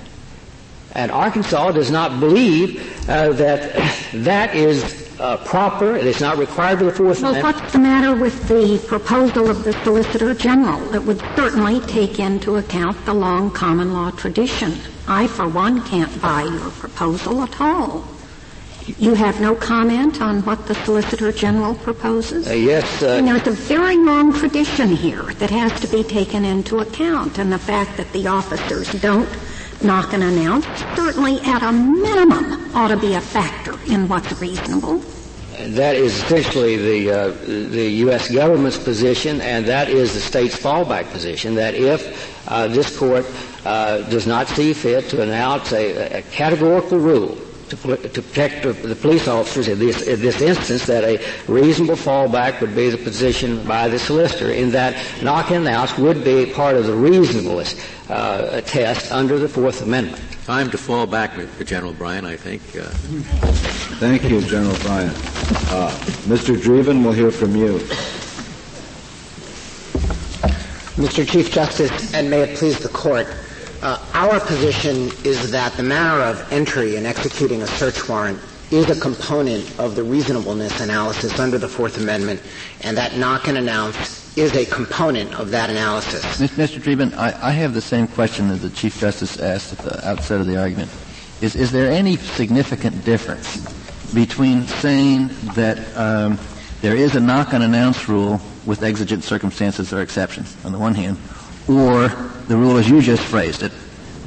And Arkansas does not believe uh, that that is uh, proper. It is not required of the Fourth well, Amendment. what's the matter with the proposal of the Solicitor General? It would certainly take into account the long common law tradition. I, for one, can't buy your proposal at all. You have no comment on what the Solicitor General proposes? Uh, yes. Uh, there's a very long tradition here that has to be taken into account, and the fact that the officers don't knock and announce certainly at a minimum ought to be a factor in what's reasonable. That is essentially the uh, the U.S. government's position, and that is the state's fallback position. That if uh, this court uh, does not see fit to announce a, a categorical rule to, to protect the police officers in this, in this instance that a reasonable fallback would be the position by the solicitor in that knock and announce would be part of the reasonableness uh, test under the Fourth Amendment. Time to fall back, General Bryan, I think. Uh. Thank you, General Bryan. Uh, Mr. Dreeben, we'll hear from you. Mr. Chief Justice, and may it please the Court, uh, our position is that the manner of entry and executing a search warrant is a component of the reasonableness analysis under the Fourth Amendment, and that knock and announce is a component of that analysis. Mr. Dreeben, I, I have the same question that the Chief Justice asked at the outset of the argument. Is, is there any significant difference between saying that um, there is a knock and announce rule with exigent circumstances or exceptions on the one hand, or the rule as you just phrased it,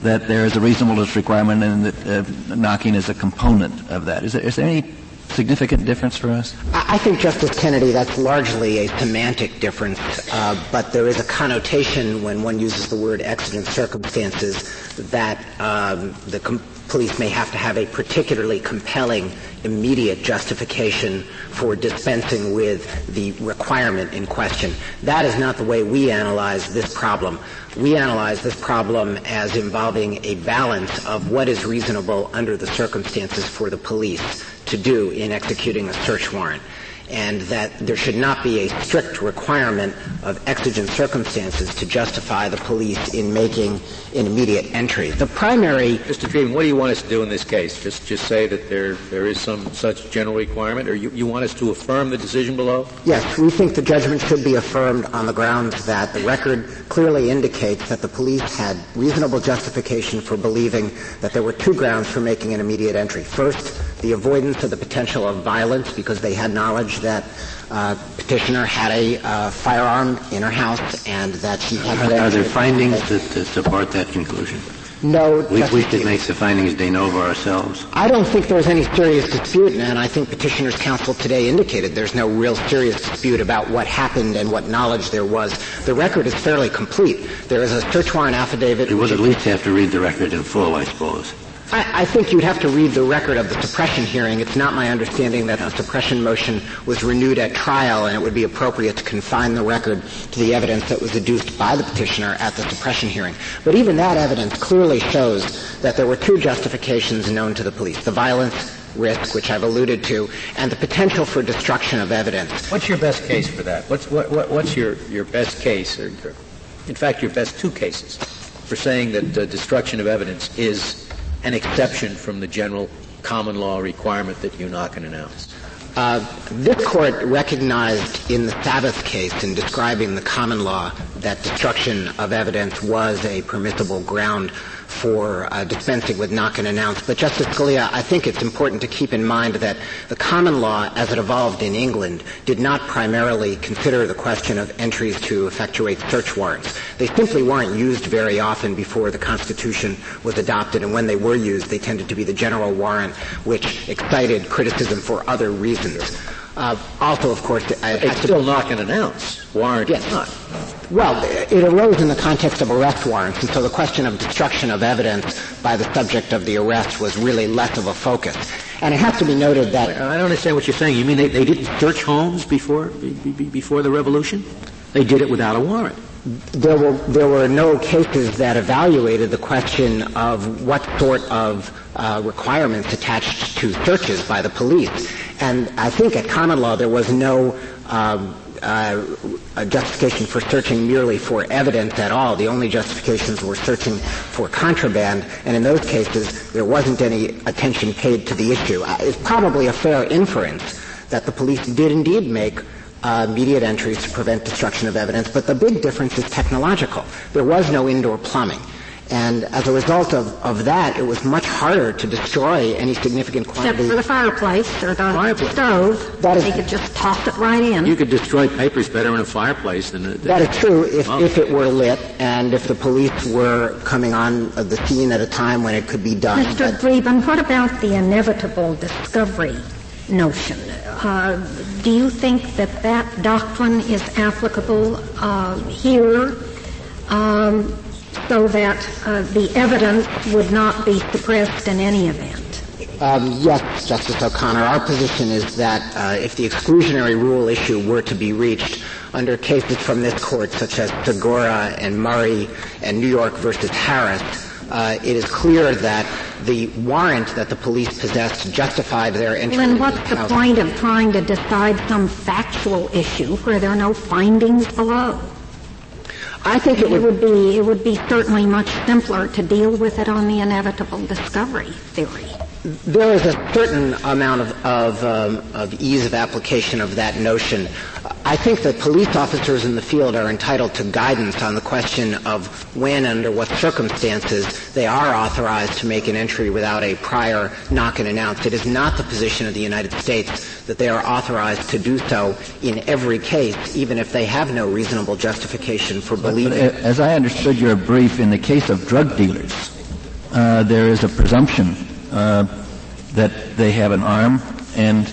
that there is a reasonableness requirement and that uh, knocking is a component of that. Is there, is there any significant difference for us? I think, Justice Kennedy, that's largely a semantic difference, uh, but there is a connotation when one uses the word exigent circumstances that um, the com- police may have to have a particularly compelling immediate justification for dispensing with the requirement in question. That is not the way we analyze this problem. We analyze this problem as involving a balance of what is reasonable under the circumstances for the police to do in executing a search warrant and that there should not be a strict requirement of exigent circumstances to justify the police in making an immediate entry. The primary Mr. Dreeben, what do you want us to do in this case? Just just say that there there is some such general requirement or you, you want us to affirm the decision below? Yes, we think the judgment should be affirmed on the grounds that the record clearly indicates that the police had reasonable justification for believing that there were two grounds for making an immediate entry. First, the avoidance of the potential of violence because they had knowledge that uh, petitioner had a uh, firearm in her house and that she had. Are, are there findings to, to, support that conclusion? No. We, we should make the findings de novo ourselves. I don't think there's any serious dispute, and I think petitioner's counsel today indicated there's no real serious dispute about what happened and what knowledge there was. The record is fairly complete. There is a search warrant affidavit. We would at least have to read the record in full, I suppose. I, I, think you'd have to read the record of the suppression hearing. It's not my understanding that the suppression motion was renewed at trial, and it would be appropriate to confine the record to the evidence that was adduced by the petitioner at the suppression hearing. But even that evidence clearly shows that there were two justifications known to the police. The violence risk, which I've alluded to, and the potential for destruction of evidence. What's your best case for that? What's, what, what, what's your, your best case, or, in fact, your best two cases for saying that uh, destruction of evidence is an exception from the general common law requirement that you knock and announce? Uh, this court recognized in the Sabbath case in describing the common law that destruction of evidence was a permissible ground for uh, dispensing with knock and announce. But Justice Scalia, I think it's important to keep in mind that the common law, as it evolved in England, did not primarily consider the question of entries to effectuate search warrants. They simply weren't used very often before the Constitution was adopted, and when they were used, they tended to be the general warrant, which excited criticism for other reasons. Uh, also, of course, I, it's still knock and announce. Warrant yes. not. Well, it arose in the context of arrest warrants, and so the question of destruction of evidence by the subject of the arrest was really less of a focus. And it has to be noted that I don't understand what you're saying. You mean they, they didn't search homes before before the revolution? They did it without a warrant. There were there were no cases that evaluated the question of what sort of uh, requirements attached to searches by the police. And I think at common law there was no um, uh, justification for searching merely for evidence at all. The only justifications were searching for contraband, and in those cases there wasn't any attention paid to the issue. Uh, it's probably a fair inference that the police did indeed make uh, immediate entries to prevent destruction of evidence, but the big difference is technological. There was no indoor plumbing. And as a result of, of that, it was much harder to destroy any significant quantity. Except for the fireplace or the fireplace. stove. That is, they could just toss it right in. You could destroy papers better in a fireplace than... A, that is true if, well, if it were lit and if the police were coming on the scene at a time when it could be done. Mr. Dreeben, what about the inevitable discovery notion? Uh, do you think that that doctrine is applicable uh, here? Um, so that uh, the evidence would not be suppressed in any event? Um, yes, Justice O'Connor. Our position is that uh, if the exclusionary rule issue were to be reached under cases from this court, such as Segura and Murray and New York versus Harris, uh, it is clear that the warrant that the police possessed justified their entry. Then what's the, the point of trying to decide some factual issue where there are no findings below? I think it would, it would, be it would be certainly much simpler to deal with it on the inevitable discovery theory. There is a certain amount of, of, um, of, ease of application of that notion. I think that police officers in the field are entitled to guidance on the question of when, under what circumstances, they are authorized to make an entry without a prior knock and announce. It is not the position of the United States that they are authorized to do so in every case, even if they have no reasonable justification for believing. As I understood your brief, in the case of drug dealers, uh, there is a presumption uh, that they have an arm and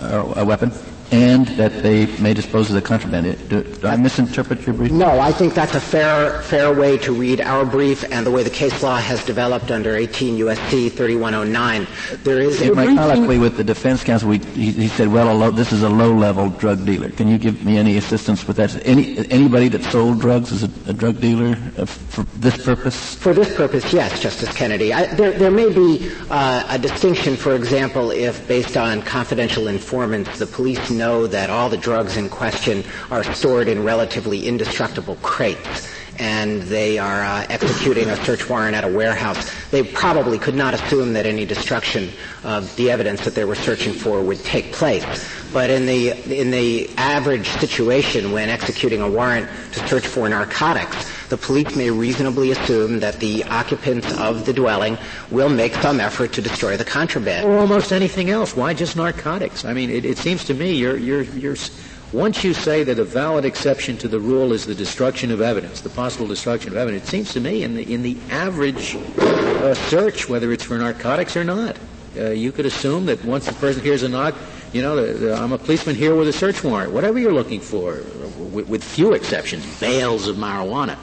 uh, a weapon and that they may dispose of the contraband. Do, do I misinterpret your brief? No, I think that's a fair, fair way to read our brief and the way the case law has developed under 18 U.S.C. 3109. There is in my colloquy with the defense counsel, we, he, he, said, "Well, low, this is a low-level drug dealer." Can you give me any assistance with that? Any anybody that sold drugs is a, a drug dealer uh, for this purpose? For this purpose, yes, Justice Kennedy. I, there, there may be uh, a distinction, for example, if based on confidential informants, the police know that all the drugs in question are stored in relatively indestructible crates and they are uh, executing a search warrant at a warehouse, they probably could not assume that any destruction of the evidence that they were searching for would take place. But in the in the average situation, when executing a warrant to search for narcotics, the police may reasonably assume that the occupants of the dwelling will make some effort to destroy the contraband. Or almost anything else. Why just narcotics? I mean, it, it seems to me you're, you're, you're, once you say that a valid exception to the rule is the destruction of evidence, the possible destruction of evidence, it seems to me in the, in the average uh, search, whether it's for narcotics or not, uh, you could assume that once the person hears a knock, you know, the, the, I'm a policeman here with a search warrant, whatever you're looking for, with, with few exceptions, bales of marijuana.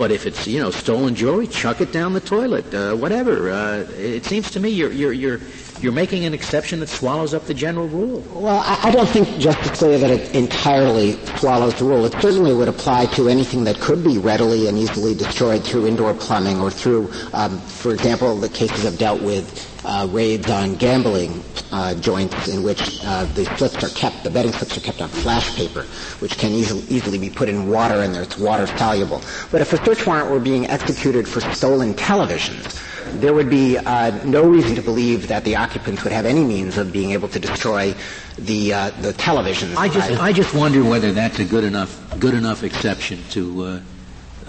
But if it's you know stolen jewelry, chuck it down the toilet, uh, whatever. Uh, it seems to me you're you're you're you're making an exception that swallows up the general rule. Well, I, I don't think, Justice Scalia, that it entirely swallows the rule. It certainly would apply to anything that could be readily and easily destroyed through indoor plumbing or through, um, for example, the cases I've dealt with uh, raids on gambling uh, joints in which uh, the slips are kept, the betting slips are kept on flash paper, which can easily, easily be put in water and it's water soluble. But if a search warrant were being executed for stolen televisions, there would be uh, no reason to believe that the occupants would have any means of being able to destroy the uh, the televisions. I just I just wonder whether that's a good enough good enough exception to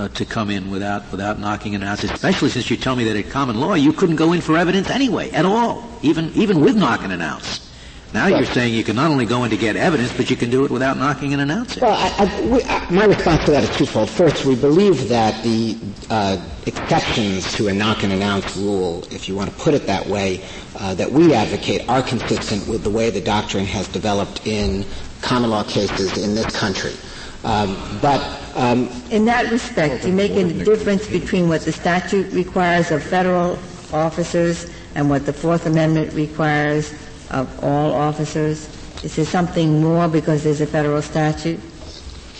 uh, to come in without without knocking it out, especially since you tell me that at common law you couldn't go in for evidence anyway at all, even even with knocking and announce. Now you're saying you can not only go in to get evidence, but you can do it without knocking and announcing. Well, I, I, we, I, my response to that is twofold. First, we believe that the uh, exceptions to a knock and announce rule, if you want to put it that way, uh, that we advocate are consistent with the way the doctrine has developed in common law cases in this country. Um, but um, in that respect, you make a difference between what the statute requires of federal officers and what the Fourth Amendment requires of all officers? Is there something more because there's a federal statute?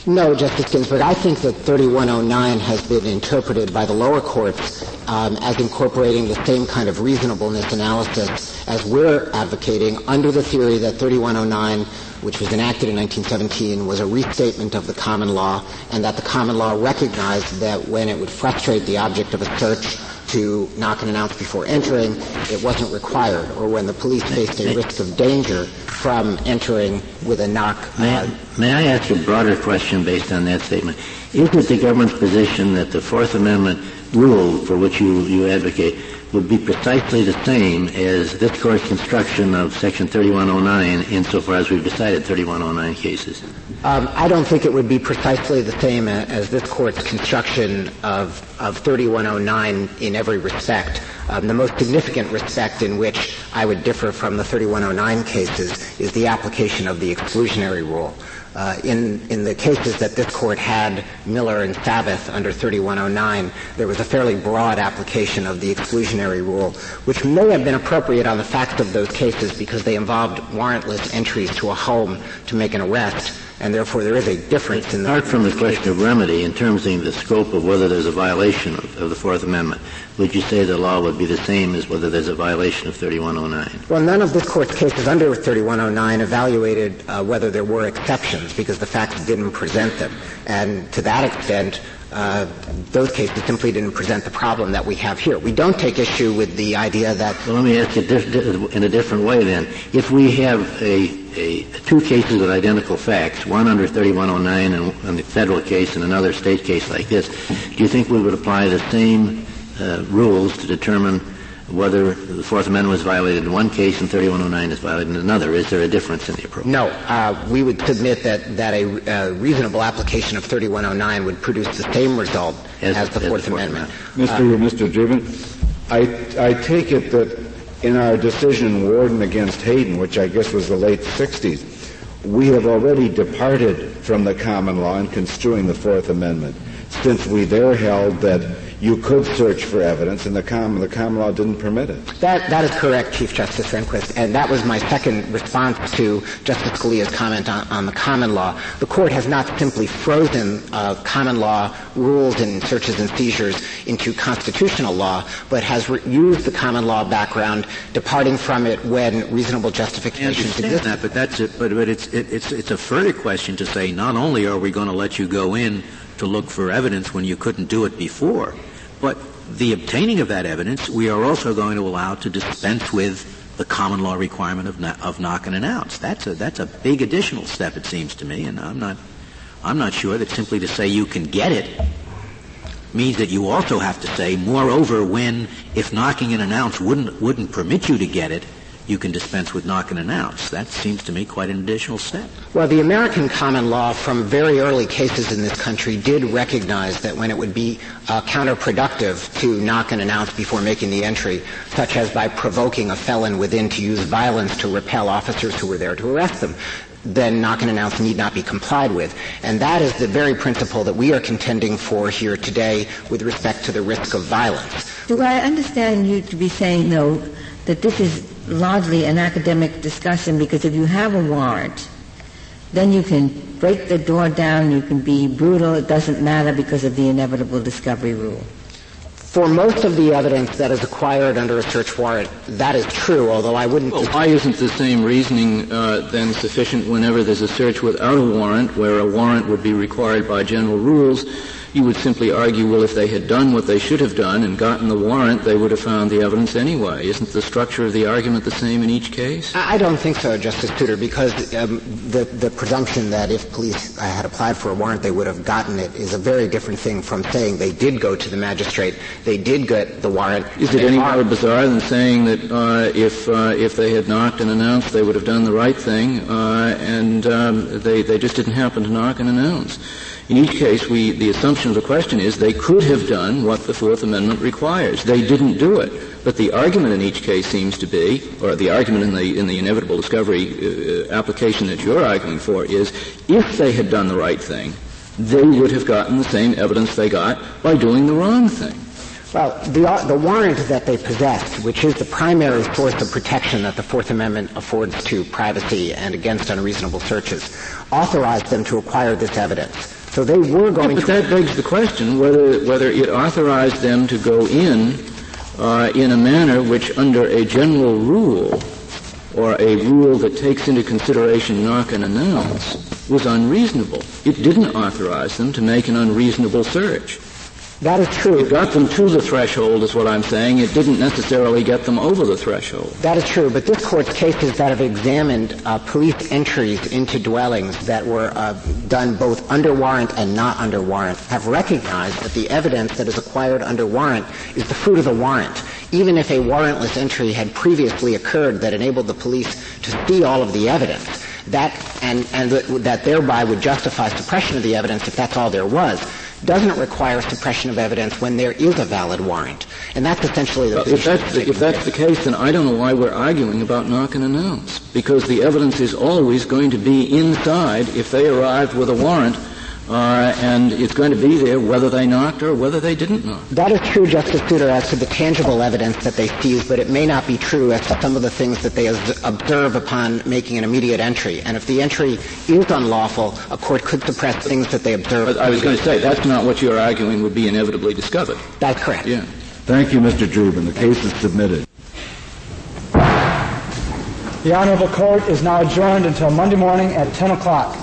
No, Justice Ginsburg. I think that 3109 has been interpreted by the lower courts um, as incorporating the same kind of reasonableness analysis as we're advocating under the theory that 3109 which was enacted in 1917, was a restatement of the common law, and that the common law recognized that when it would frustrate the object of a search to knock and announce before entering, it wasn't required, or when the police faced a risk of danger from entering with a knock. May, uh, may I ask a broader question based on that statement? Is it the government's position that the Fourth Amendment rule for which you, you advocate would be precisely the same as this court's construction of Section 3109 insofar as we've decided 3109 cases? Um, I don't think it would be precisely the same as this court's construction of, of 3109 in every respect. Um, the most significant respect in which I would differ from the 3109 cases is the application of the exclusionary rule. Uh, in, in the cases that this court had Miller and Sabbath under 3109, there was a fairly broad application of the exclusionary rule, which may have been appropriate on the facts of those cases because they involved warrantless entries to a home to make an arrest and therefore there is a difference in the. Apart from the question of remedy, in terms of the scope of whether there's a violation of, of the Fourth Amendment, would you say the law would be the same as whether there's a violation of 3109? Well, none of this court's cases under 3109 evaluated uh, whether there were exceptions because the facts didn't present them. And to that extent, uh, those cases simply didn't present the problem that we have here. We don't take issue with the idea that. Well, let me ask you in a different way then. If we have a, a two cases with identical facts, one under 3109 and, and the federal case and another state case like this, do you think we would apply the same uh, rules to determine whether the Fourth Amendment was violated in one case and 3109 is violated in another. Is there a difference in the approach? No. Uh, we would submit that, that a, a, reasonable application of 3109 would produce the same result as, as the, Fourth, Fourth Amendment. Amendment. Mr. Uh, Mr. Dreeben, I, I take it that in our decision Warden against Hayden, which I guess was the late 60s, we have already departed from the common law in construing the Fourth Amendment, since we there held that you could search for evidence, and the common, the common law didn't permit it. That, that is correct, Chief Justice Rehnquist, and that was my second response to Justice Scalia's comment on, on the common law. The court has not simply frozen uh, common law rules and searches and seizures into constitutional law, but has re- used the common law background, departing from it when reasonable justifications exist. that, but that's it. But, but it's, it, it's, it's a further question to say not only are we going to let you go in to look for evidence when you couldn't do it before, but the obtaining of that evidence, we are also going to allow to dispense with the common law requirement of, of knock and announce. That's a, that's a big additional step, it seems to me, and I'm not, I'm not sure that simply to say you can get it means that you also have to say, moreover, when, if knocking and announce wouldn't, wouldn't permit you to get it, you can dispense with knock and announce. That seems to me quite an additional step. Well, the American common law from very early cases in this country did recognize that when it would be uh, counterproductive to knock and announce before making the entry, such as by provoking a felon within to use violence to repel officers who were there to arrest them, then knock and announce need not be complied with. And that is the very principle that we are contending for here today with respect to the risk of violence. Do I understand you to be saying, though, that this is largely an academic discussion because if you have a warrant, then you can break the door down, you can be brutal, it doesn't matter because of the inevitable discovery rule. For most of the evidence that is acquired under a search warrant, that is true, although I wouldn't... Well, why isn't the same reasoning uh, then sufficient whenever there's a search without a warrant, where a warrant would be required by general rules, you would simply argue, well, if they had done what they should have done and gotten the warrant, they would have found the evidence anyway. Isn't the structure of the argument the same in each case? I don't think so, Justice Souter, because um, the, the presumption that if police had applied for a warrant, they would have gotten it is a very different thing from saying they did go to the magistrate, they did get the warrant. Is it any more bizarre than saying that uh, if uh, if they had knocked and announced, they would have done the right thing, uh, and um, they they just didn't happen to knock and announce? In each case, we, the assumption of the question is they could have done what the Fourth Amendment requires. They didn't do it. But the argument in each case seems to be, or the argument in the, in the inevitable discovery uh, application that you're arguing for is, if they had done the right thing, they would have gotten the same evidence they got by doing the wrong thing. Well, the, the warrant that they possessed, which is the primary source of protection that the Fourth Amendment affords to privacy and against unreasonable searches, authorized them to acquire this evidence. So they were going yeah, but that begs the question whether, whether it authorized them to go in uh, in a manner which under a general rule or a rule that takes into consideration knock and announce was unreasonable. It didn't authorize them to make an unreasonable search. That is true. It got them to the threshold, is what I'm saying. It didn't necessarily get them over the threshold. That is true, but this court's cases that have examined uh, police entries into dwellings that were uh, done both under warrant and not under warrant have recognized that the evidence that is acquired under warrant is the fruit of the warrant. Even if a warrantless entry had previously occurred that enabled the police to see all of the evidence, that and, and that thereby would justify suppression of the evidence if that's all there was doesn't require suppression of evidence when there is a valid warrant. And that's essentially the well, if that's, the, if that's the case, then I don't know why we're arguing about knock and announce. Because the evidence is always going to be inside if they arrived with a warrant uh, and it's going to be there whether they knocked or whether they didn't knock. That is true, Justice Souter, as to the tangible evidence that they seized, but it may not be true as to some of the things that they observe upon making an immediate entry. And if the entry is unlawful, a court could suppress things that they observe. But I was going to say, that's not what you're arguing would be inevitably discovered. That's correct. Yeah. Thank you, Mr. Dreeben. The case is submitted. The Honorable Court is now adjourned until Monday morning at 10 o'clock.